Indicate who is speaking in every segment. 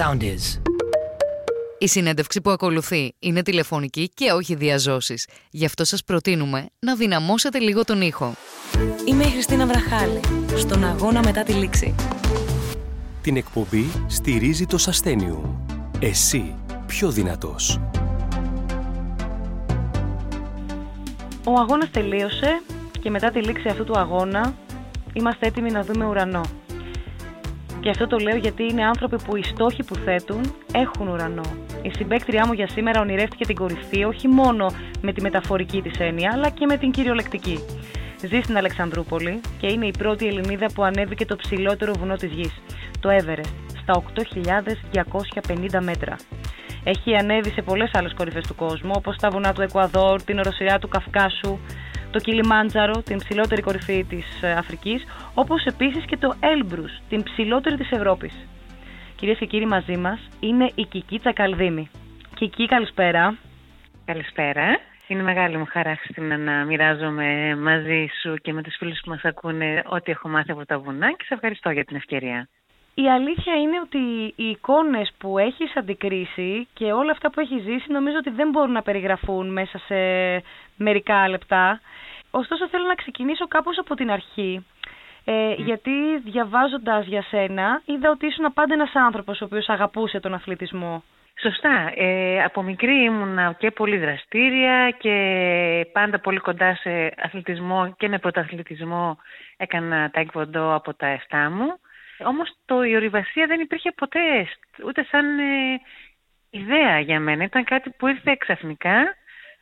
Speaker 1: sound is.
Speaker 2: Η συνέντευξη που ακολουθεί είναι τηλεφωνική και όχι διαζώσεις. Γι' αυτό σας προτείνουμε να δυναμώσετε λίγο τον ήχο.
Speaker 3: Είμαι η Χριστίνα Βραχάλη, στον αγώνα μετά τη λήξη.
Speaker 4: Την εκπομπή στηρίζει το Σαστένιου. Εσύ πιο δυνατός.
Speaker 5: Ο αγώνας τελείωσε και μετά τη λήξη αυτού του αγώνα είμαστε έτοιμοι να δούμε ουρανό. Και αυτό το λέω γιατί είναι άνθρωποι που οι στόχοι που θέτουν έχουν ουρανό. Η συμπέκτριά μου για σήμερα ονειρεύτηκε την κορυφή όχι μόνο με τη μεταφορική της έννοια, αλλά και με την κυριολεκτική. Ζει στην Αλεξανδρούπολη και είναι η πρώτη Ελληνίδα που ανέβηκε το ψηλότερο βουνό της γης, το Everest, στα 8.250 μέτρα. Έχει ανέβει σε πολλές άλλες κορυφές του κόσμου, όπως τα βουνά του Εκουαδόρ, την οροσυρά του Καυκάσου, το Κιλιμάντζαρο, την ψηλότερη κορυφή της ε, Αφρικής, όπως επίσης και το Έλμπρους, την ψηλότερη της Ευρώπης. Κυρίες και κύριοι, μαζί μας είναι η Κική Τσακαλδίνη. Κική, καλησπέρα.
Speaker 6: Καλησπέρα. Είναι μεγάλη μου χαρά, Χριστίνα, να μοιράζομαι μαζί σου και με τους φίλους που μας ακούνε ό,τι έχω μάθει από τα βουνά και σε ευχαριστώ για την ευκαιρία.
Speaker 5: Η αλήθεια είναι ότι οι εικόνες που έχεις αντικρίσει και όλα αυτά που έχεις ζήσει νομίζω ότι δεν μπορούν να περιγραφούν μέσα σε μερικά λεπτά. Ωστόσο θέλω να ξεκινήσω κάπως από την αρχή. Ε, Γιατί διαβάζοντας για σένα είδα ότι ήσουν πάντα ένας άνθρωπος ο οποίος αγαπούσε τον αθλητισμό.
Speaker 6: Σωστά. Ε, από μικρή ήμουνα και πολύ δραστήρια και πάντα πολύ κοντά σε αθλητισμό και με πρωταθλητισμό έκανα τα εκβοντό από τα 7 μου. Όμως το, η ορειβασία δεν υπήρχε ποτέ, ούτε σαν ε, ιδέα για μένα. Ήταν κάτι που ήρθε ξαφνικά,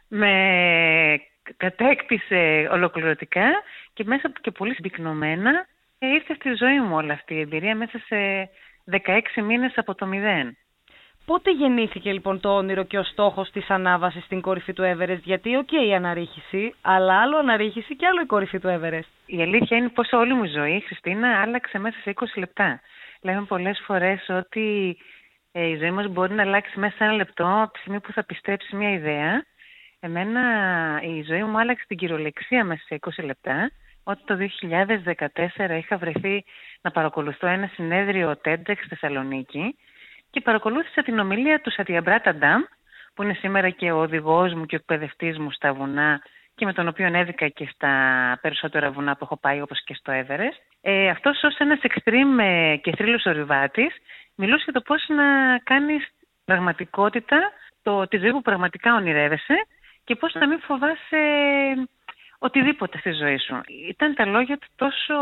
Speaker 6: με κατέκτησε ολοκληρωτικά και μέσα από και πολύ συμπυκνωμένα ε, ήρθε στη ζωή μου όλη αυτή η εμπειρία μέσα σε 16 μήνες από το μηδέν.
Speaker 5: Πότε γεννήθηκε λοιπόν το όνειρο και ο στόχος της ανάβασης στην κορυφή του Everest, γιατί οκ η αναρρίχηση, αλλά άλλο αναρρίχηση και άλλο η κορυφή του Everest.
Speaker 6: Η αλήθεια είναι πως όλη μου η ζωή, Χριστίνα, άλλαξε μέσα σε 20 λεπτά. Λέμε πολλές φορές ότι ε, η ζωή μας μπορεί να αλλάξει μέσα σε ένα λεπτό από τη στιγμή που θα πιστέψει μια ιδέα. Εμένα η ζωή μου άλλαξε την κυριολεξία μέσα σε 20 λεπτά. Ότι το 2014 είχα βρεθεί να παρακολουθώ ένα συνέδριο TEDx στη Θεσσαλονίκη και παρακολούθησα την ομιλία του Σατιαμπράτα Ντάμ, που είναι σήμερα και ο οδηγός μου και ο εκπαιδευτής μου στα βουνά και με τον οποίο έδικα και στα περισσότερα βουνά που έχω πάει, όπως και στο Everest. Ε, Αυτός ως ένας extreme ε, και θρύλος ορειβάτης μιλούσε για το πώς να κάνεις πραγματικότητα το, τη ζωή που πραγματικά ονειρεύεσαι και πώς να μην φοβάσαι οτιδήποτε στη ζωή σου. Ήταν τα λόγια του τόσο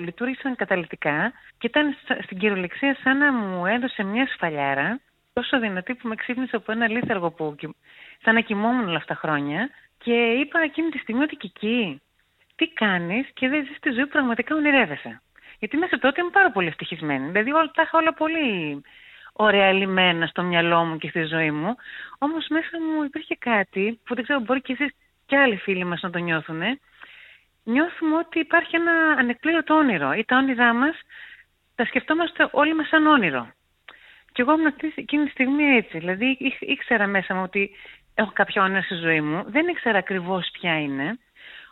Speaker 6: λειτουργήσαν καταλητικά και ήταν στην κυριολεξία σαν να μου έδωσε μια σφαλιάρα τόσο δυνατή που με ξύπνησε από ένα λίθαργο που σαν να κοιμόμουν όλα αυτά τα χρόνια και είπα εκείνη τη στιγμή ότι εκεί τι κάνεις και δεν ζεις τη ζωή που πραγματικά ονειρεύεσαι. Γιατί μέσα τότε είμαι πάρα πολύ ευτυχισμένη. Δηλαδή όλα, τα είχα όλα πολύ ωραία λιμένα στο μυαλό μου και στη ζωή μου. Όμως μέσα μου υπήρχε κάτι που δεν ξέρω μπορεί και εσείς και άλλοι φίλοι μας να το νιώθουν, νιώθουμε ότι υπάρχει ένα ανεκπλήρωτο όνειρο ή τα όνειρά μας τα σκεφτόμαστε όλοι μας σαν όνειρο. Και εγώ ήμουν εκείνη τη στιγμή έτσι, δηλαδή ήξερα μέσα μου ότι έχω κάποια όνειρα στη ζωή μου, δεν ήξερα ακριβώς ποια είναι,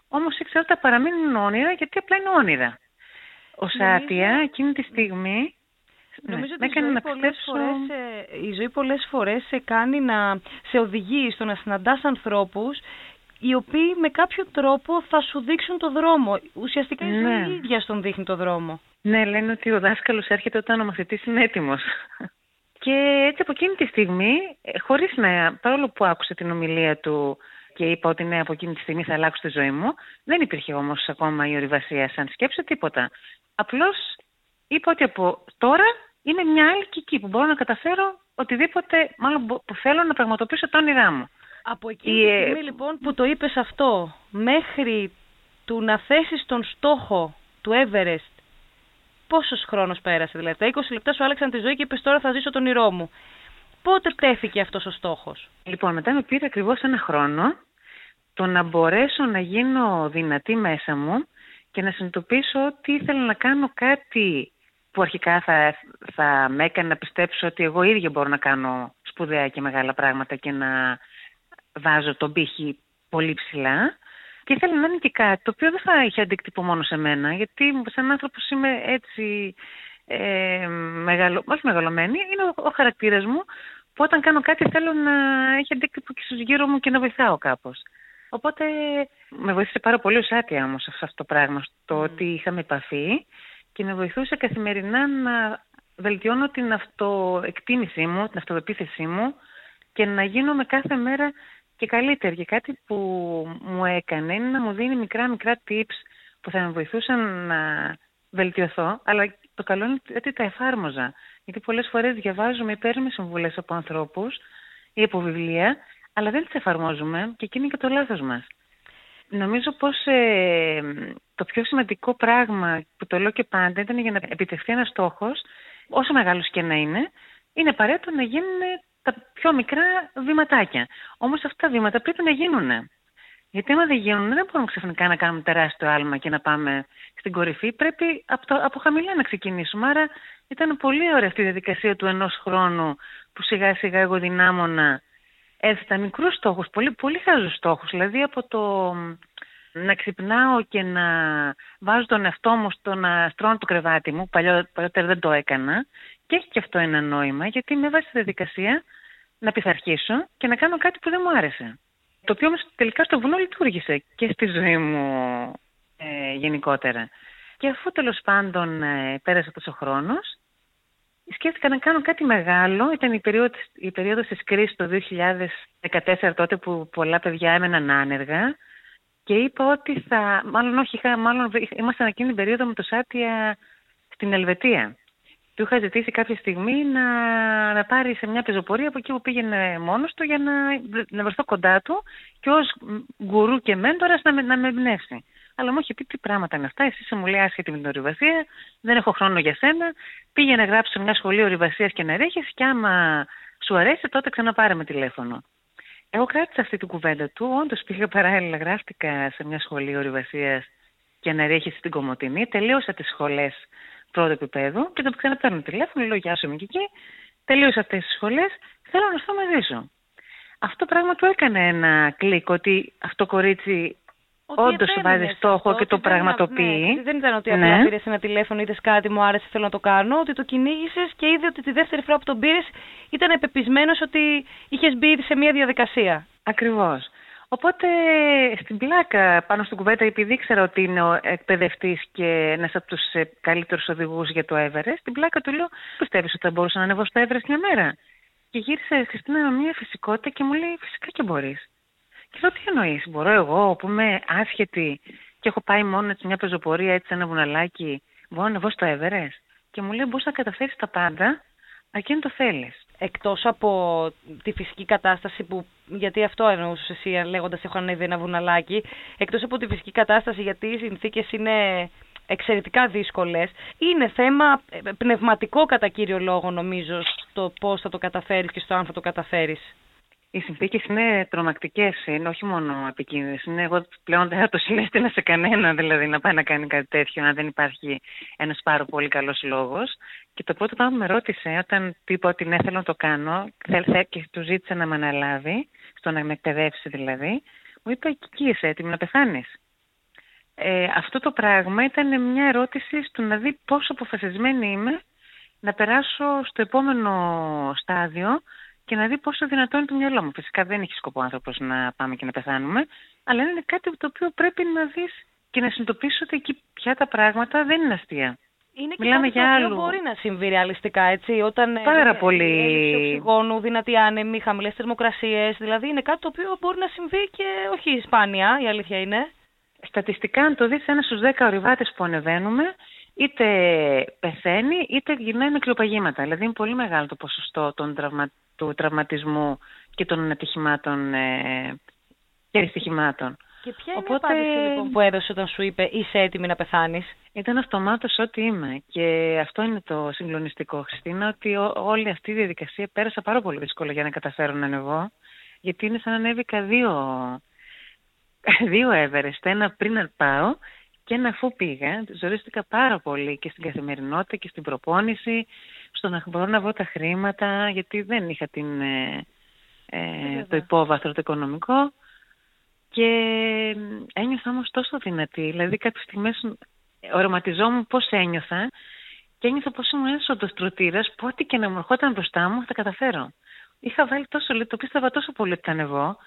Speaker 6: όμως ήξερα ότι τα παραμείνουν όνειρα γιατί απλά είναι όνειρα. Ο Σάτια εκείνη τη στιγμή
Speaker 5: Νομίζω ναι, ότι η ζωή, πολλές φορές, η ζωή πολλές φορές σε κάνει να σε οδηγεί στο να συναντάς ανθρώπους οι οποίοι με κάποιο τρόπο θα σου δείξουν το δρόμο. Ουσιαστικά η ναι. ζωή ίδια στον δείχνει το δρόμο.
Speaker 6: Ναι, λένε ότι ο δάσκαλος έρχεται όταν ο μαθητής είναι έτοιμος. Και έτσι από εκείνη τη στιγμή, ε, χωρίς να, παρόλο που άκουσα την ομιλία του και είπα ότι ναι, από εκείνη τη στιγμή θα αλλάξω τη ζωή μου, δεν υπήρχε όμως ακόμα η ορειβασία σαν σκέψη, τίποτα. Απλώς είπα ότι από τώρα είναι μια άλλη εκεί που μπορώ να καταφέρω οτιδήποτε, μάλλον που θέλω να πραγματοποιήσω τα όνειρά μου.
Speaker 5: Από εκείνη τη ε, στιγμή λοιπόν που το είπες αυτό, μέχρι του να θέσεις τον στόχο του Everest, πόσος χρόνος πέρασε δηλαδή, τα 20 λεπτά σου άλλαξαν τη ζωή και είπες τώρα θα ζήσω τον ήρό μου. Πότε τέθηκε αυτός ο στόχος;
Speaker 6: Λοιπόν, μετά με πήρε ακριβώς ένα χρόνο το να μπορέσω να γίνω δυνατή μέσα μου και να συνειδητοποιήσω ότι ήθελα να κάνω κάτι που αρχικά θα, θα με έκανε να πιστέψω ότι εγώ ίδια μπορώ να κάνω σπουδαία και μεγάλα πράγματα και να βάζω τον πύχη πολύ ψηλά. Και ήθελα να είναι και κάτι το οποίο δεν θα είχε αντίκτυπο μόνο σε μένα γιατί σαν άνθρωπος είμαι έτσι ε, μεγαλο, όχι μεγαλωμένη, είναι ο, ο χαρακτήρας μου που όταν κάνω κάτι θέλω να έχει αντίκτυπο και στους γύρω μου και να βοηθάω κάπως. Οπότε με βοήθησε πάρα πολύ ο Σάτια όμως αυτό το πράγμα, στο ότι είχαμε επαφή και με βοηθούσε καθημερινά να βελτιώνω την αυτοεκτίμησή μου, την αυτοπεποίθησή μου και να γίνομαι κάθε μέρα και καλύτερη. Και κάτι που μου έκανε είναι να μου δίνει μικρά μικρά tips που θα με βοηθούσαν να βελτιωθώ, αλλά το καλό είναι ότι τα εφάρμοζα. Γιατί πολλές φορές διαβάζουμε ή παίρνουμε συμβουλές από ανθρώπους ή από βιβλία, αλλά δεν τις εφαρμόζουμε και εκεί είναι και το λάθος μας. Νομίζω πως ε, το πιο σημαντικό πράγμα που το λέω και πάντα ήταν για να επιτευχθεί ένας στόχος, όσο μεγάλος και να είναι, είναι απαραίτητο να γίνουν τα πιο μικρά βηματάκια. Όμως αυτά τα βήματα πρέπει να γίνουν. Γιατί άμα δεν γίνουν, δεν μπορούμε ξαφνικά να κάνουμε τεράστιο άλμα και να πάμε στην κορυφή. Πρέπει από, το, από χαμηλά να ξεκινήσουμε. Άρα ήταν πολύ ωραία αυτή η διαδικασία του ενός χρόνου που σιγά σιγά εγώ δυνάμωνα έθετα μικρούς στόχους, πολύ, πολύ χάζους στόχους. Δηλαδή από το να ξυπνάω και να βάζω τον εαυτό μου στο να στρώνω το κρεβάτι μου, Παλιό, παλιότερα δεν το έκανα, και έχει και αυτό ένα νόημα, γιατί με βάζει στη διαδικασία να πειθαρχήσω και να κάνω κάτι που δεν μου άρεσε. Το οποίο όμως τελικά στο βουνό λειτουργήσε και στη ζωή μου ε, γενικότερα. Και αφού τέλος πάντων ε, πέρασε τόσο χρόνος, σκέφτηκα να κάνω κάτι μεγάλο. Ήταν η περίοδος, η περίοδος της κρίσης το 2014 τότε που πολλά παιδιά έμεναν άνεργα και είπα ότι θα, μάλλον όχι, είχα, μάλλον ήμασταν εκείνη την περίοδο με το Σάτια στην Ελβετία. Του είχα ζητήσει κάποια στιγμή να, να πάρει σε μια πεζοπορία από εκεί που πήγαινε μόνος του για να, να βρεθώ κοντά του και ως γκουρού και μέντορας να με, να με εμπνεύσει. Αλλά μου είχε πει τι πράγματα είναι αυτά. Εσύ μου λέει άσχετη με την ορειβασία, δεν έχω χρόνο για σένα. Πήγε να γράψει σε μια σχολή ορειβασίας και να ρέχει και άμα σου αρέσει τότε ξαναπάρε με τηλέφωνο. Εγώ κράτησα αυτή την κουβέντα του. Όντως πήγα παράλληλα, γράφτηκα σε μια σχολή ορειβασίας και να ρέχει στην Κομωτινή. Τελείωσα τις σχολές πρώτο επίπεδο και το ξαναπαίρνω τηλέφωνο, λέω Γεια σου, είμαι και εκεί. Τελείωσα αυτές τις σχολές. Θέλω να έρθω μαζί σου. Αυτό πράγμα του έκανε ένα κλικ ότι αυτό κορίτσι Όντως βάζει στόχο και το πραγματοποιεί.
Speaker 5: Ναι, δεν ήταν ότι απλά ναι. πήρες ένα τηλέφωνο, είδες κάτι, μου άρεσε, θέλω να το κάνω. Ότι το κυνήγησες και είδε ότι τη δεύτερη φορά που τον πήρες ήταν επεπισμένο ότι είχες μπει σε μια διαδικασία.
Speaker 6: Ακριβώς. Οπότε στην πλάκα πάνω στην κουβέντα, επειδή ήξερα ότι είναι ο εκπαιδευτής και ένας από τους ε, καλύτερους οδηγούς για το Everest, στην πλάκα του λέω: Πιστεύεις ότι θα μπορούσα να ανεβώ στο Everest μια μέρα. Και γύρισε η Χριστίνα με μια φυσικότητα και μου λέει: Φυσικά και μπορείς. Και λέω: Τι εννοείς, Μπορώ εγώ που είμαι άσχετη και έχω πάει μόνο έτσι μια πεζοπορία, έτσι ένα βουναλάκι, μπορώ να ανεβώ στο Everest. Και μου λέει: Μπορείς να καταφέρεις τα πάντα, αρκεί να το θέλεις
Speaker 5: εκτός από τη φυσική κατάσταση που, γιατί αυτό εννοούσες εσύ λέγοντας έχω ανέβει ένα βουναλάκι, εκτός από τη φυσική κατάσταση γιατί οι συνθήκες είναι εξαιρετικά δύσκολες, είναι θέμα πνευματικό κατά κύριο λόγο νομίζω στο πώς θα το καταφέρεις και στο αν θα το καταφέρεις.
Speaker 6: Οι συνθήκες είναι τρομακτικές, είναι όχι μόνο επικίνδυνες. Είναι εγώ πλέον δεν θα το συνέστηνα σε κανένα δηλαδή να πάει να κάνει κάτι τέτοιο, αν δεν υπάρχει ένας πάρα πολύ καλός λόγος. Και το πρώτο πράγμα που με ρώτησε όταν του είπα ότι ναι, θέλω να το κάνω και του ζήτησε να με αναλάβει, στο να με εκπαιδεύσει δηλαδή, μου είπε: Εκεί είσαι έτοιμη να πεθάνεις; Ε, αυτό το πράγμα ήταν μια ερώτηση στο να δει πόσο αποφασισμένη είμαι να περάσω στο επόμενο στάδιο και να δει πόσο δυνατό είναι το μυαλό μου. Φυσικά δεν έχει σκοπό άνθρωπος να πάμε και να πεθάνουμε, αλλά είναι κάτι το οποίο πρέπει να δεις και να συνειδητοποιήσεις ότι εκεί πια τα πράγματα δεν είναι αστεία.
Speaker 5: Είναι και Μιλάμε κάτι για το μπορεί να συμβεί ρεαλιστικά, έτσι, όταν
Speaker 6: ε, Πάρα ε, πολύ...
Speaker 5: οξυγόνου, δυνατή άνεμη, χαμηλές θερμοκρασίες, δηλαδή είναι κάτι το οποίο μπορεί να συμβεί και όχι σπάνια, η αλήθεια είναι.
Speaker 6: Στατιστικά, αν το δεις ένα στους δέκα ορειβάτες που ανεβαίνουμε, είτε πεθαίνει, είτε γυρνάει με κλειοπαγήματα. Δηλαδή είναι πολύ μεγάλο το ποσοστό των τραυμα... του τραυματισμού και των ατυχημάτων ε, και δυστυχημάτων.
Speaker 5: Και ποια είναι Οπότε... η απάντηση λοιπόν, που έδωσε όταν σου είπε είσαι έτοιμη να πεθάνεις.
Speaker 6: Ήταν αυτομάτως ό,τι είμαι. Και αυτό είναι το συγκλονιστικό, Χριστίνα, ότι όλη αυτή η διαδικασία πέρασα πάρα πολύ δύσκολο για να καταφέρω να ανεβώ. Γιατί είναι σαν να ανέβηκα δύο, δύο Everest. Ένα πριν να πάω και ένα αφού πήγα. Ζωρίστηκα πάρα πολύ και στην καθημερινότητα και στην προπόνηση, στο να μπορώ να βγω τα χρήματα, γιατί δεν είχα την, ε, ε το υπόβαθρο το οικονομικό. Και ένιωθα όμως τόσο δυνατή. Δηλαδή κάποιες στιγμές οραματιζόμουν πώς ένιωθα Και ένιωθα πως ήμουν ένας οντοστρωτήρας που ό,τι και να μου ερχόταν μπροστά μου θα καταφέρω. Είχα βάλει τόσο λίγο, το πίστευα τόσο πολύ ότι ήταν εγώ.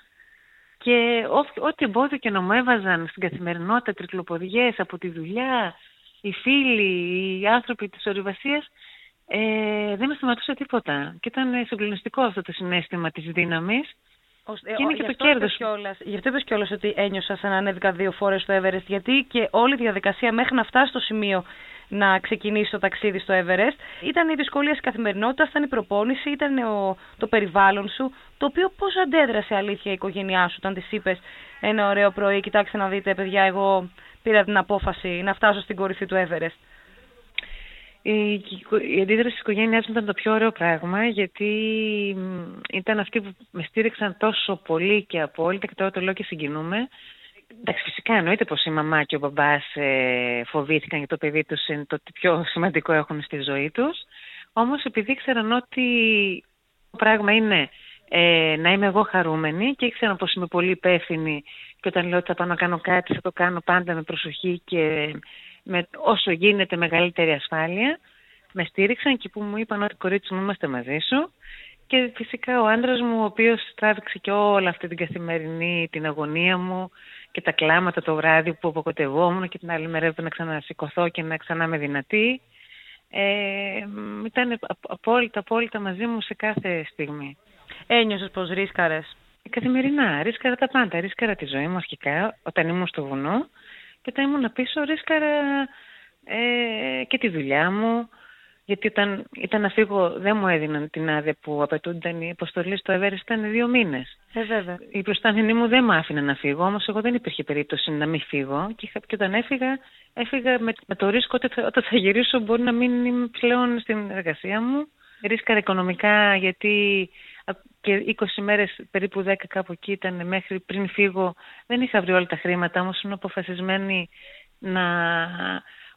Speaker 6: Και ό,τι εμπόδιο και να μου έβαζαν στην καθημερινότητα, τρικλοποδιές από τη δουλειά, οι φίλοι, οι άνθρωποι της ορειβασίας, ε, δεν με σταματούσε τίποτα. Και ήταν συγκλονιστικό αυτό το συνέστημα της δύναμης.
Speaker 5: Ε, και είναι και το κέρδος. Γι' αυτό είπες κιόλας ότι ένιωσα σαν να ανέβηκα δύο φορές στο Everest. Γιατί και όλη η διαδικασία μέχρι να φτάσει στο σημείο να ξεκινήσει το ταξίδι στο Everest ήταν η δυσκολία τη καθημερινότητα, ήταν η προπόνηση, ήταν ο, το περιβάλλον σου. Το οποίο πώς αντέδρασε αλήθεια η οικογένειά σου όταν της είπες ένα ωραίο πρωί, κοιτάξτε να δείτε, παιδιά, εγώ πήρα την απόφαση να φτάσω στην κορυφή του Everest.
Speaker 6: Η, η αντίδραση της οικογένειάς μου ήταν το πιο ωραίο πράγμα γιατί ήταν αυτοί που με στήριξαν τόσο πολύ και απόλυτα και τώρα το λέω και συγκινούμε. Εντάξει, φυσικά εννοείται πως η μαμά και ο μπαμπάς ε, φοβήθηκαν για το παιδί τους είναι το πιο σημαντικό έχουν στη ζωή τους. Όμως επειδή ήξεραν ότι το πράγμα είναι ε, να είμαι εγώ χαρούμενη και ήξεραν πως είμαι πολύ υπεύθυνη και όταν λέω ότι θα πάω να κάνω κάτι θα το κάνω πάντα με προσοχή και με όσο γίνεται μεγαλύτερη ασφάλεια. Με στήριξαν και που μου είπαν ότι κορίτσι μου είμαστε μαζί σου. Και φυσικά ο άντρας μου, ο οποίος τράβηξε και όλη αυτή την καθημερινή την αγωνία μου και τα κλάματα το βράδυ που αποκοτευόμουν και την άλλη μέρα έπρεπε να ξανασηκωθώ και να ξανά με δυνατή. Ε, ήταν απόλυτα, απόλυτα μαζί μου σε κάθε στιγμή.
Speaker 5: Ένιωσες πως ρίσκαρες;
Speaker 6: Καθημερινά, ρίσκαρα τα πάντα. Ρίσκαρα τη ζωή μου αρχικά όταν ήμουν στο βουνό και όταν ήμουν πίσω ρίσκαρα ε, και τη δουλειά μου, γιατί όταν ήταν να φύγω δεν μου έδιναν την άδεια που απαιτούνταν οι αποστολή στο Everest ήταν δύο μήνες.
Speaker 5: Ε, βέβαια.
Speaker 6: Η προστάμενη μου δεν με άφηνε να φύγω, όμως εγώ δεν υπήρχε περίπτωση να μην φύγω. Και, και όταν έφυγα, έφυγα με, με το ρίσκο ότι θα, όταν θα γυρίσω μπορεί να μην είμαι πλέον στην εργασία μου. Ρίσκαρα οικονομικά γιατί και 20 μέρες, περίπου 10 κάπου εκεί ήταν μέχρι πριν φύγω. Δεν είχα βρει όλα τα χρήματα, όμως ήμουν αποφασισμένη να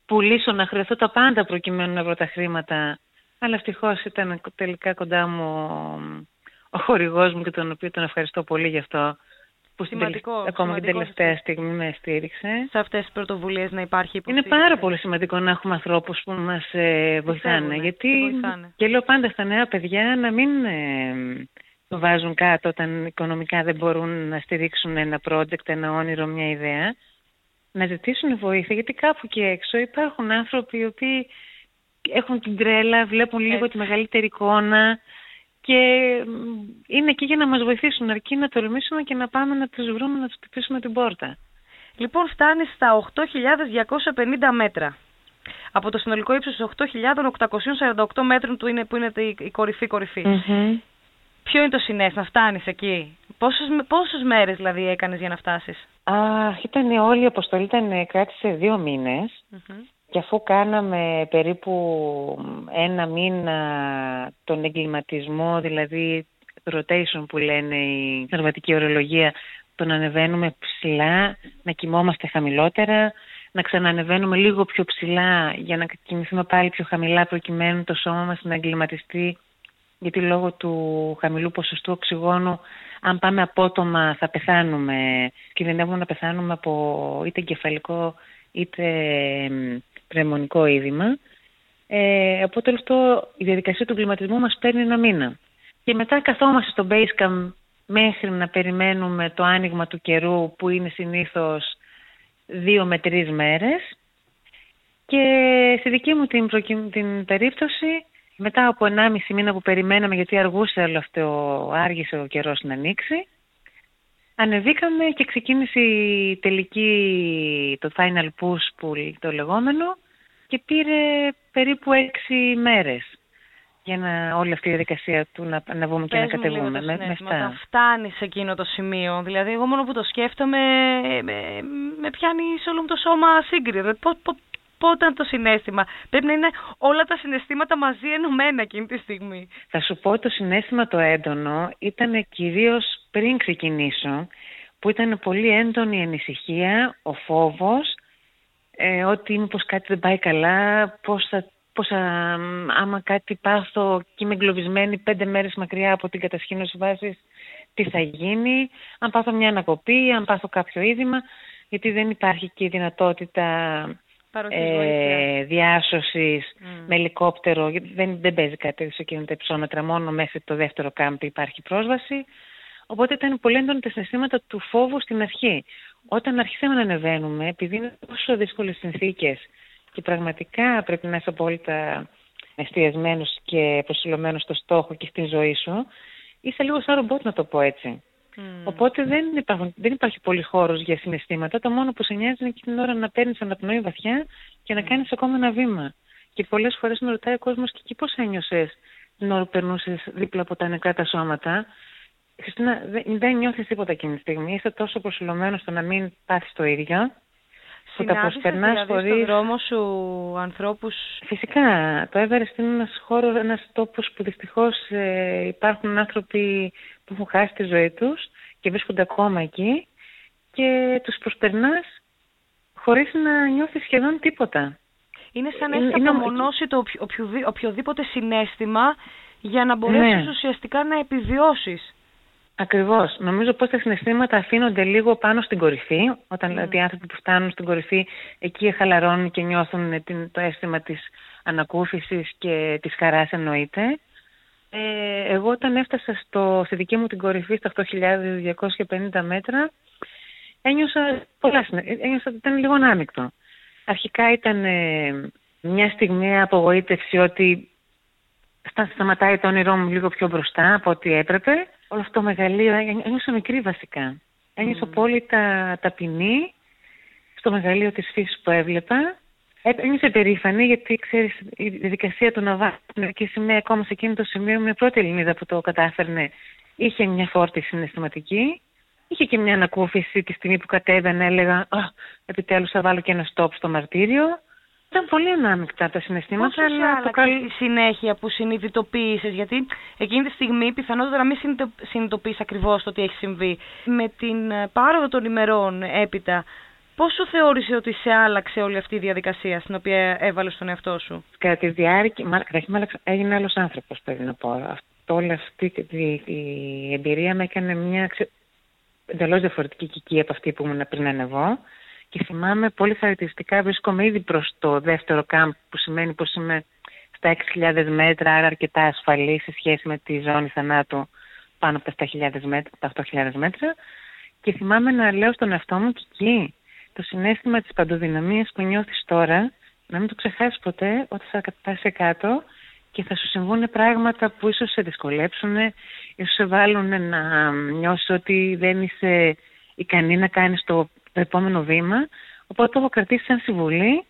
Speaker 6: πουλήσω, να χρεωθώ τα πάντα προκειμένου να βρω τα χρήματα. Αλλά ευτυχώς ήταν τελικά κοντά μου ο χορηγός μου και τον οποίο τον ευχαριστώ πολύ γι' αυτό. Που
Speaker 5: σημαντικό,
Speaker 6: ακόμα και την τελευταία στιγμή με στήριξε.
Speaker 5: Σε αυτές τις πρωτοβουλίες να υπάρχει
Speaker 6: υποστήριξη. Είναι πάρα πολύ σημαντικό να έχουμε ανθρώπους που μας ε, βοηθάνε. γιατί και λέω πάντα στα νέα παιδιά να μην ε, το βάζουν κάτω όταν οικονομικά δεν μπορούν να στηρίξουν ένα project, ένα όνειρο, μια ιδέα. Να ζητήσουν βοήθεια, γιατί κάπου εκεί έξω υπάρχουν άνθρωποι οι οποίοι έχουν την τρέλα, βλέπουν λίγο τη μεγαλύτερη εικόνα και είναι εκεί για να μας βοηθήσουν, αρκεί να τολμήσουμε και να πάμε να τους βρούμε, να τους χτυπήσουμε την πόρτα.
Speaker 5: Λοιπόν, φτάνει στα 8.250 μέτρα. Από το συνολικό ύψος 8.848 μέτρων του είναι, που είναι η κορυφή Ποιο είναι το συνέστημα, φτάνεις εκεί; Πόσες, πόσες μέρες δηλαδή έκανες για να φτάσεις;
Speaker 6: Α, ήταν όλη η αποστολή, ήταν, κράτησε δύο Και αφού κάναμε περίπου ένα μήνα τον εγκληματισμό, δηλαδή rotation που λένε η σερβατική ορολογία, τον ανεβαίνουμε ψηλά, να κοιμόμαστε χαμηλότερα, να ξανανεβαίνουμε λίγο πιο ψηλά για να κοιμηθούμε πάλι πιο χαμηλά προκειμένου το σώμα μας να εγκληματιστεί γιατί λόγω του χαμηλού ποσοστού οξυγόνου αν πάμε απότομα θα πεθάνουμε, κινδυνεύουμε να πεθάνουμε από είτε κεφαλικό είτε πνευμονικό είδημα. Ε, οπότε αυτό η διαδικασία του κλιματισμού μας παίρνει ένα μήνα. Και μετά καθόμαστε στο Basecamp μέχρι να περιμένουμε το άνοιγμα του καιρού που είναι συνήθως δύο με τρεις μέρες. Και στη δική μου την, την περίπτωση μετά από 1,5 μήνα που περιμέναμε, γιατί αργούσε όλο αυτό, άργησε ο καιρός να ανοίξει, ανεβήκαμε και ξεκίνησε η τελική, το final push που το λεγόμενο και πήρε περίπου 6 μέρες για να όλη αυτή η διαδικασία του να αναβούμε και να κατεβούμε.
Speaker 5: Με, με αυτά. φτάνει σε εκείνο το σημείο; Δηλαδή, εγώ μόνο που το σκέφτομαι, με, με πιάνει σε όλο μου το σώμα σύγκριτο. Δηλαδή, πότε το συνέστημα. Πρέπει να είναι όλα τα συναισθήματα μαζί ενωμένα εκείνη τη στιγμή.
Speaker 6: Θα σου πω το συνέστημα το έντονο ήταν κυρίως πριν ξεκινήσω, που ήταν πολύ έντονη η ανησυχία, ο φόβος, ε, ότι μήπως κάτι δεν πάει καλά, πώς θα, πώς θα, άμα κάτι πάθω και είμαι εγκλωβισμένη πέντε μέρες μακριά από την κατασχήνωση βάσης, τι θα γίνει, αν πάθω μια ανακοπή, αν πάθω κάποιο είδημα, γιατί δεν υπάρχει και η δυνατότητα ε, διάσωσης με ελικόπτερο. Δεν, δεν παίζει κάτι σε εκείνα τα υψόμετρα, μόνο μέχρι το δεύτερο κάμπι υπάρχει πρόσβαση. Οπότε ήταν πολύ έντονα τα συναισθήματα του φόβου στην αρχή. Όταν αρχίσαμε να ανεβαίνουμε, επειδή είναι τόσο δύσκολες συνθήκες και πραγματικά πρέπει να είσαι απόλυτα εστιασμένος και προσιλωμένος στο στόχο και στην ζωή σου, είσαι λίγο σαν ρομπότ να το πω έτσι. Mm. Οπότε δεν, υπάρχουν, δεν υπάρχει πολύ χώρος για συναισθήματα. Το μόνο που σε νοιάζει είναι εκείνη την ώρα να παίρνεις αναπνοή βαθιά και να κάνεις ακόμα ένα βήμα. Και πολλές φορές με ρωτάει ο κόσμος και εκεί πώς ένιωσες την ώρα που περνούσες δίπλα από τα νεκρά τα σώματα; Χριστίνα, δεν, δεν νιώθεις τίποτα εκείνη τη στιγμή. Είσαι τόσο προσιλωμένος στο να μην πάθεις το ίδιο.
Speaker 5: Που τα προσπερνά δηλαδή χωρίς... στον δρόμο σου ανθρώπους;
Speaker 6: Φυσικά. Το Everest είναι ένας χώρος, ένας τόπος που δυστυχώς ε, υπάρχουν άνθρωποι που έχουν χάσει τη ζωή τους και βρίσκονται ακόμα εκεί και τους προσπερνάς χωρίς να νιώθεις σχεδόν τίποτα.
Speaker 5: Είναι σαν να έχεις απομονώσει το οποιοδήποτε συνέστημα για να μπορέσεις ναι. ουσιαστικά να επιβιώσεις.
Speaker 6: Ακριβώς. Νομίζω πως τα συναισθήματα αφήνονται λίγο πάνω στην κορυφή. Όταν mm. δηλαδή οι άνθρωποι που φτάνουν στην κορυφή εκεί χαλαρώνουν και νιώθουν το αίσθημα της ανακούφισης και της χαράς εννοείται. Ε, εγώ όταν έφτασα στο, στη δική μου την κορυφή στα 8.250 μέτρα ένιωσα πολλά ένιωσα ότι ήταν λίγο ανάμεικτο. Αρχικά ήταν ε, μια στιγμή απογοήτευση ότι σταματάει το όνειρό μου λίγο πιο μπροστά από ό,τι έπρεπε. Όλο αυτό το μεγαλείο ένιωσα μικρή βασικά. Ένιωσα mm. απόλυτα ταπεινή στο μεγαλείο της φύσης που έβλεπα. Ένιωσα περήφανη γιατί ξέρεις η διαδικασία του να βάλει και σημαία ακόμα σε εκείνο το σημείο με πρώτη Ελληνίδα που το κατάφερνε είχε μια φόρτιση συναισθηματική. Είχε και μια ανακούφιση τη στιγμή που κατέβαινε έλεγα επιτέλους θα βάλω και ένα στόπ στο μαρτύριο. Ήταν πολύ ανάμεικτα τα συναισθήματα.
Speaker 5: Πώς αλλά το καλ... τη συνέχεια που συνειδητοποίησες, γιατί εκείνη τη στιγμή πιθανότατα να μην συνειδητοποιείς ακριβώς το τι έχει συμβεί. Με την ε, πάροδο των ημερών έπειτα, πόσο θεώρησε ότι σε άλλαξε όλη αυτή η διαδικασία στην οποία έβαλες στον εαυτό σου;
Speaker 6: Κατά τη διάρκεια, μα, έγινε άλλος άνθρωπος, πρέπει να πω. Αυτό, όλη αυτή η, εμπειρία με έκανε μια εντελώς διαφορετική κική από αυτή που ήμουν πριν ανεβώ. Και θυμάμαι πολύ χαρακτηριστικά βρίσκομαι ήδη προς το δεύτερο κάμπ που σημαίνει πως είμαι στα 6.000 μέτρα, άρα αρκετά ασφαλή σε σχέση με τη ζώνη θανάτου πάνω από τα 7.000 μέτρα, τα 8.000 μέτρα. Και θυμάμαι να λέω στον εαυτό μου και εκεί το συνέστημα της παντοδυναμίας που νιώθεις τώρα, να μην το ξεχάσεις ποτέ ότι θα κατάσει κάτω και θα σου συμβούν πράγματα που ίσως σε δυσκολέψουν, ίσως σε βάλουν να νιώσεις ότι δεν είσαι ικανή να κάνεις το το επόμενο βήμα. Οπότε το έχω κρατήσει σαν συμβουλή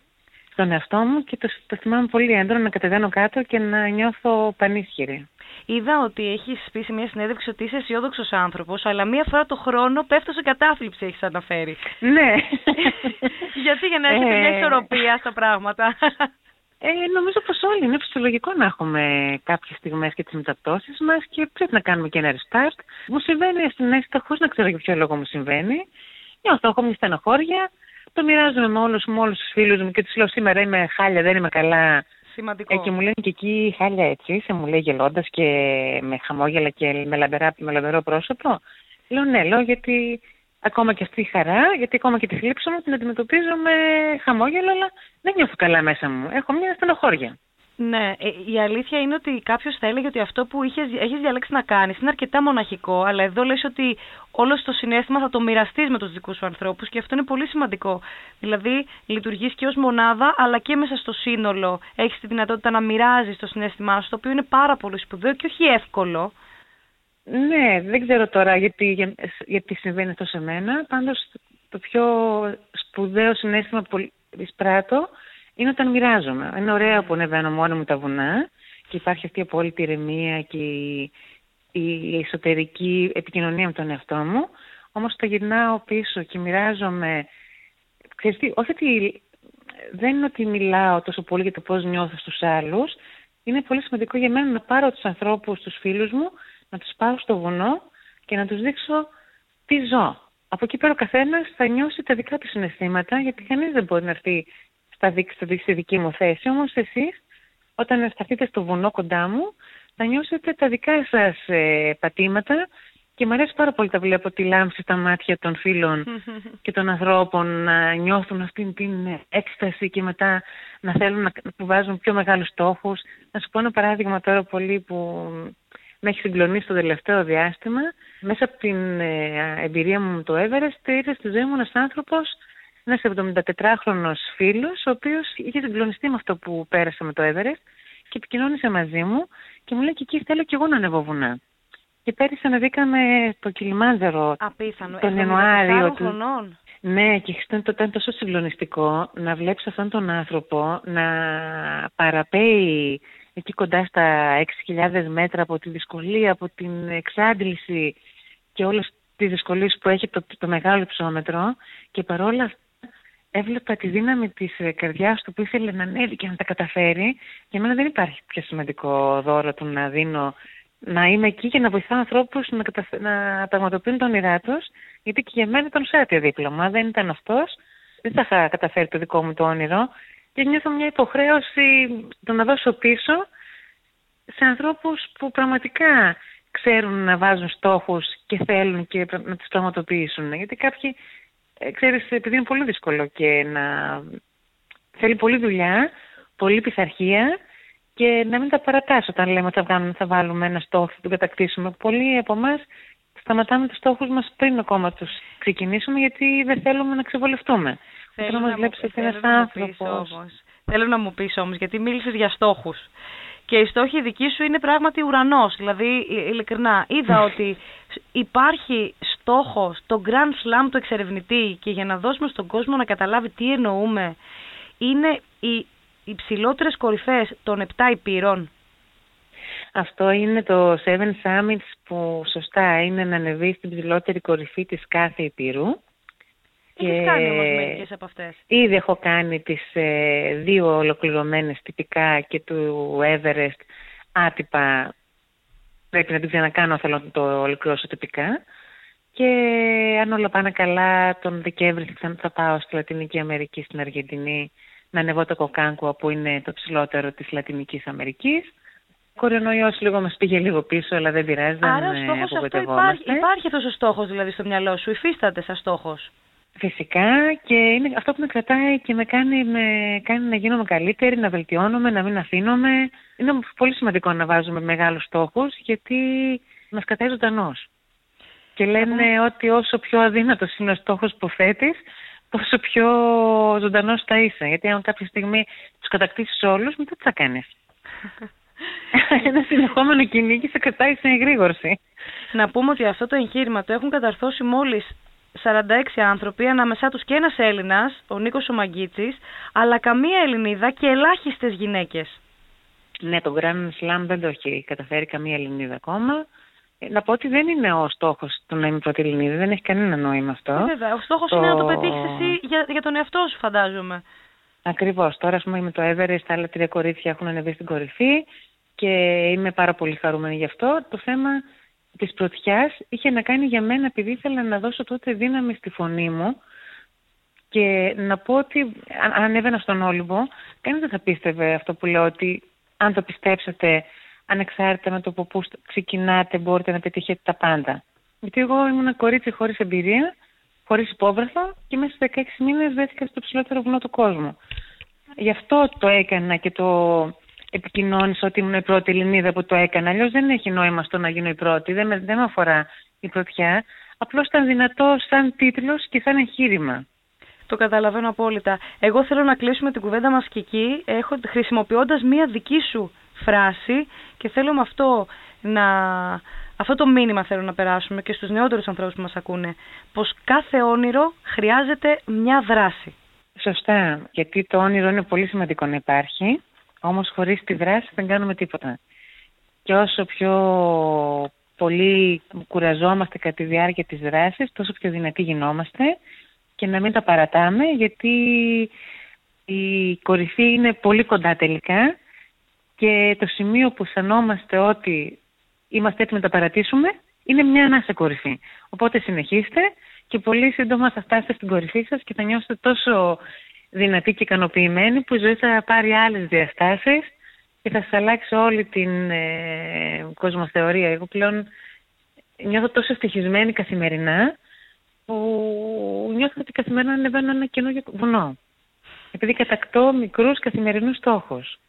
Speaker 6: στον εαυτό μου και το, το θυμάμαι πολύ έντονα να κατεβαίνω κάτω και να νιώθω πανίσχυρη.
Speaker 5: Είδα ότι έχεις πει σε μια συνέντευξη ότι είσαι αισιόδοξος άνθρωπος, αλλά μία φορά το χρόνο πέφτω σε κατάθλιψη, έχεις αναφέρει.
Speaker 6: Ναι.
Speaker 5: Γιατί για να έχετε μια ε. ισορροπία στα πράγματα.
Speaker 6: Ε, νομίζω πως όλοι είναι φυσιολογικό να έχουμε κάποιες στιγμές και τις μεταπτώσεις μας και πρέπει να κάνουμε και ένα restart. Μου συμβαίνει στην αίσθητα χωρίς να ξέρω για ποιο λόγο μου συμβαίνει νιώθω, έχω μια στενοχώρια. Το μοιράζομαι με όλους με όλους τους φίλους μου και τους λέω σήμερα είμαι χάλια, δεν είμαι καλά.
Speaker 5: Σημαντικό.
Speaker 6: Ε, και μου λένε και εκεί χάλια έτσι είσαι, μου λέει γελώντας και με χαμόγελα και με, λαμπερά, με λαμπερό πρόσωπο. Λέω ναι, λέω γιατί ακόμα και αυτή η χαρά, γιατί ακόμα και τη θλίψη μου την αντιμετωπίζω με χαμόγελο, αλλά δεν νιώθω καλά μέσα μου. Έχω μια στενοχώρια.
Speaker 5: Ναι, ε, η αλήθεια είναι ότι κάποιος θα έλεγε ότι αυτό που έχεις διαλέξει να κάνεις είναι αρκετά μοναχικό, αλλά εδώ λες ότι όλος το συνέστημα θα το μοιραστείς με τους δικούς σου ανθρώπους και αυτό είναι πολύ σημαντικό. Δηλαδή, λειτουργείς και ως μονάδα, αλλά και μέσα στο σύνολο έχεις τη δυνατότητα να μοιράζεις το συνέστημά σου, το οποίο είναι πάρα πολύ σπουδαίο και όχι εύκολο.
Speaker 6: Ναι, δεν ξέρω τώρα γιατί, γιατί συμβαίνει αυτό σε μένα. Πάντως, το πιο σπουδαίο συνέστημα που εισπράττω είναι όταν μοιράζομαι. Είναι ωραίο που ανεβαίνω μόνο μου τα βουνά και υπάρχει αυτή η απόλυτη ηρεμία και η, η εσωτερική επικοινωνία με τον εαυτό μου. Όμως τα γυρνάω πίσω και μοιράζομαι. Ξέρεις τι, όχι ότι δεν είναι ότι μιλάω τόσο πολύ για το πώς νιώθω στους άλλους. Είναι πολύ σημαντικό για μένα να πάρω τους ανθρώπους, τους φίλους μου, να τους πάω στο βουνό και να τους δείξω τι ζω. Από εκεί πέρα ο καθένας θα νιώσει τα δικά του συναισθήματα, γιατί κανείς δεν μπορεί να έρθει στα δείξετε στη δική μου θέση. Όμως εσείς όταν σταθείτε στο βουνό κοντά μου θα νιώσετε τα δικά σας ε, πατήματα Και μου αρέσει πάρα πολύ τα βλέπω τη λάμψη στα μάτια των φίλων και των ανθρώπων να νιώθουν αυτή την έκσταση και μετά να θέλουν να βάζουν πιο μεγάλους στόχους. Να σου πω ένα παράδειγμα τώρα πολύ που με έχει συγκλονίσει το τελευταίο διάστημα. Μέσα από την ε, εμπειρία μου με το Everest ήρθε στη ζωή μου ένας άνθρωπος, ένας 74χρονος φίλος, ο οποίος είχε συγκλονιστεί με αυτό που πέρασε με το Everest και επικοινώνησε μαζί μου και μου λέει και εκεί θέλω και εγώ να ανεβώ βουνά. Και πέρυσι ανεβήκαμε το Κιλιμάνζερο
Speaker 5: Απίθανο.
Speaker 6: τον Ιανουάριο.
Speaker 5: Του... Χρονών.
Speaker 6: Ναι, και ήταν τόσο συγκλονιστικό να βλέπεις αυτόν τον άνθρωπο να παραπέει εκεί κοντά στα 6.000 μέτρα από τη δυσκολία, από την εξάντληση και όλες τις δυσκολίες που έχει το, το μεγάλο υψόμετρο και παρόλα αυτά έβλεπα τη δύναμη της καρδιάς του που ήθελε να ανέβει και να τα καταφέρει. Για μένα δεν υπάρχει πιο σημαντικό δώρο του να δίνω να είμαι εκεί και να βοηθάω ανθρώπους να, καταφ... να πραγματοποιούν τον όνειρά τους, γιατί και για μένα ήταν σάτιο δίπλωμα. Δεν ήταν αυτός, δεν θα είχα καταφέρει το δικό μου το όνειρο. Και νιώθω μια υποχρέωση το να δώσω πίσω σε ανθρώπους που πραγματικά ξέρουν να βάζουν στόχους και θέλουν και να τους πραγματοποιήσουν. Γιατί κάποιοι, ε, ξέρεις, επειδή είναι πολύ δύσκολο και να θέλει πολλή δουλειά, πολλή πειθαρχία και να μην τα παρατάσω όταν λέμε ότι θα, θα βάλουμε ένα στόχο και τον κατακτήσουμε. Πολλοί από εμάς σταματάμε τους στόχους μας πριν ακόμα τους ξεκινήσουμε γιατί δεν θέλουμε να ξεβολευτούμε.
Speaker 5: Θέλω να, μου, θέλω να μου πεις όμως. Θέλω να μου πεις όμως, γιατί μίλησες για στόχους. Και η στόχη δική σου είναι πράγματι ουρανός. Δηλαδή, ειλικρινά, είδα ότι υπάρχει στόχος, το Grand Slam του εξερευνητή και για να δώσουμε στον κόσμο να καταλάβει τι εννοούμε, είναι η υψηλότερες κορυφές των 7 υπήρων.
Speaker 6: Αυτό είναι το Seven Summits που σωστά είναι να ανεβεί στην ψηλότερη κορυφή της κάθε υπήρου.
Speaker 5: Έχεις και... κάνει όμως μερικές από αυτές.
Speaker 6: Ήδη έχω κάνει τις ε, δύο ολοκληρωμένες τυπικά και του Everest άτυπα. Πρέπει να την ξανακάνω, θέλω να το ολοκληρώσω τυπικά. Και αν όλα πάνε καλά, τον Δεκέμβρη θα πάω στη Λατινική Αμερική, στην Αργεντινή, να ανεβώ το Κοκάνκουα που είναι το ψηλότερο της Λατινικής Αμερικής. Ο κορονοϊός λίγο μας πήγε λίγο πίσω, αλλά δεν πειράζει.
Speaker 5: Άρα ο στόχος αυτό υπάρχει, υπάρχει αυτός ο στόχος δηλαδή στο μυαλό σου, υφίσταται σαν στόχος;
Speaker 6: Φυσικά και είναι αυτό που με κρατάει και με κάνει, με κάνει να γίνομαι καλύτερη, να βελτιώνομαι, να μην αφήνομαι. Είναι πολύ σημαντικό να βάζουμε μεγάλους στόχους γιατί μας κρατάει ζωντανό. Και λένε ότι όσο πιο αδύνατος είναι ο στόχος που θέτεις, τόσο πιο ζωντανός θα είσαι. Γιατί αν κάποια στιγμή τους κατακτήσεις όλους, μετά τι θα κάνεις. Ένα συνεχόμενο κυνήγι σε κρατάει σε εγρήγορση.
Speaker 5: Να πούμε ότι αυτό το εγχείρημα το έχουν καταρθώσει μόλις 46 άνθρωποι, ανάμεσά τους και ένας Έλληνας, ο Νίκος Ομαγκίτση, αλλά καμία Ελληνίδα και ελάχιστες γυναίκες.
Speaker 6: Ναι, το Grand Slam δεν το έχει καταφέρει καμία Ελληνίδα ακόμα. Ε, να πω ότι δεν είναι ο στόχος του να είμαι πρώτη Ελληνίδα, δεν έχει κανένα νόημα αυτό.
Speaker 5: Ε, βέβαια, ο στόχος είναι να το πετύχεις εσύ για, για τον εαυτό σου, φαντάζομαι.
Speaker 6: Ακριβώς. Τώρα, ας πούμε, με το Everest, τα άλλα τρία κορίτσια έχουν ανεβεί στην κορυφή και είμαι πάρα πολύ χαρούμενη γι' αυτό. Το θέμα της πρωτιάς είχε να κάνει για μένα επειδή ήθελα να δώσω τότε δύναμη στη φωνή μου και να πω ότι αν ανέβαινα στον Όλυμπο, κανείς δεν θα πίστευε αυτό που λέω ότι αν το πιστέψετε ανεξάρτητα με το από πού ξεκινάτε μπορείτε να πετύχετε τα πάντα. Γιατί εγώ ήμουν ένα κορίτσι χωρίς εμπειρία, χωρίς υπόβραθο και μέσα σε 16 μήνες βρέθηκα στο ψηλότερο βουνό του κόσμου. Γι' αυτό το έκανα και το επικοινώνησα ότι ήμουν η πρώτη Ελληνίδα που το έκανα. Αλλιώς δεν έχει νόημα στο να γίνω η πρώτη, δεν με, δεν με αφορά η πρωτιά. Απλώς ήταν δυνατό σαν τίτλος και σαν εγχείρημα.
Speaker 5: Το καταλαβαίνω απόλυτα. Εγώ θέλω να κλείσουμε την κουβέντα μας και εκεί, χρησιμοποιώντας μία δική σου φράση και θέλω με αυτό να... Αυτό το μήνυμα θέλω να περάσουμε και στους νεότερους ανθρώπους που μας ακούνε, πως κάθε όνειρο χρειάζεται μια δράση.
Speaker 6: Σωστά, γιατί το όνειρο είναι πολύ σημαντικό να υπάρχει, όμως χωρίς τη δράση δεν κάνουμε τίποτα. Και όσο πιο πολύ κουραζόμαστε κατά τη διάρκεια της δράσης, τόσο πιο δυνατοί γινόμαστε και να μην τα παρατάμε, γιατί η κορυφή είναι πολύ κοντά τελικά και το σημείο που αισθανόμαστε ότι είμαστε έτοιμοι να τα παρατήσουμε είναι μια ανάσα κορυφή. Οπότε συνεχίστε και πολύ σύντομα θα φτάσετε στην κορυφή σας και θα νιώσετε τόσο δυνατοί και ικανοποιημένοι που η ζωή θα πάρει άλλες διαστάσεις και θα σας αλλάξει όλη την ε, κοσμοθεωρία. Εγώ πλέον νιώθω τόσο ευτυχισμένη καθημερινά που νιώθω ότι καθημερινά ανεβαίνω ένα καινούργιο βουνό. Επειδή κατακτώ μικρούς καθημερινούς στόχους.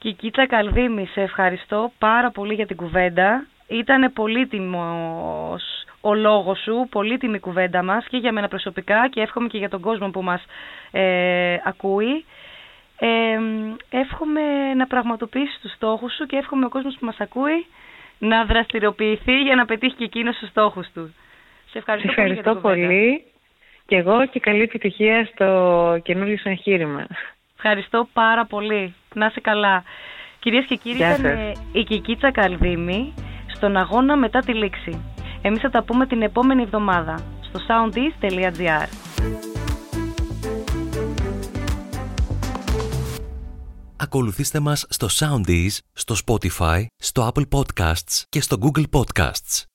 Speaker 5: Κικίτσα Καλδίμη, σε ευχαριστώ πάρα πολύ για την κουβέντα. Ήταν πολύτιμος ο λόγος σου, πολύτιμη κουβέντα μας και για μένα προσωπικά και εύχομαι και για τον κόσμο που μας ε, ακούει. Ε, εύχομαι να πραγματοποιήσεις τους στόχους σου και εύχομαι ο κόσμος που μας ακούει να δραστηριοποιηθεί για να πετύχει και εκείνος τους στόχους του. Σε ευχαριστώ,
Speaker 6: Σε ευχαριστώ πολύ, πολύ. Και εγώ και καλή επιτυχία στο καινούριο σου εγχείρημα.
Speaker 5: Ευχαριστώ πάρα πολύ. Να είσαι καλά. Κυρίες και κύριοι, ήταν η Κικίτσα Καλδίμη στον αγώνα μετά τη λήξη. Εμείς θα τα πούμε την επόμενη εβδομάδα στο soundis.gr.
Speaker 4: Ακολουθήστε μας στο Soundees, στο Spotify, στο Apple Podcasts και στο Google Podcasts.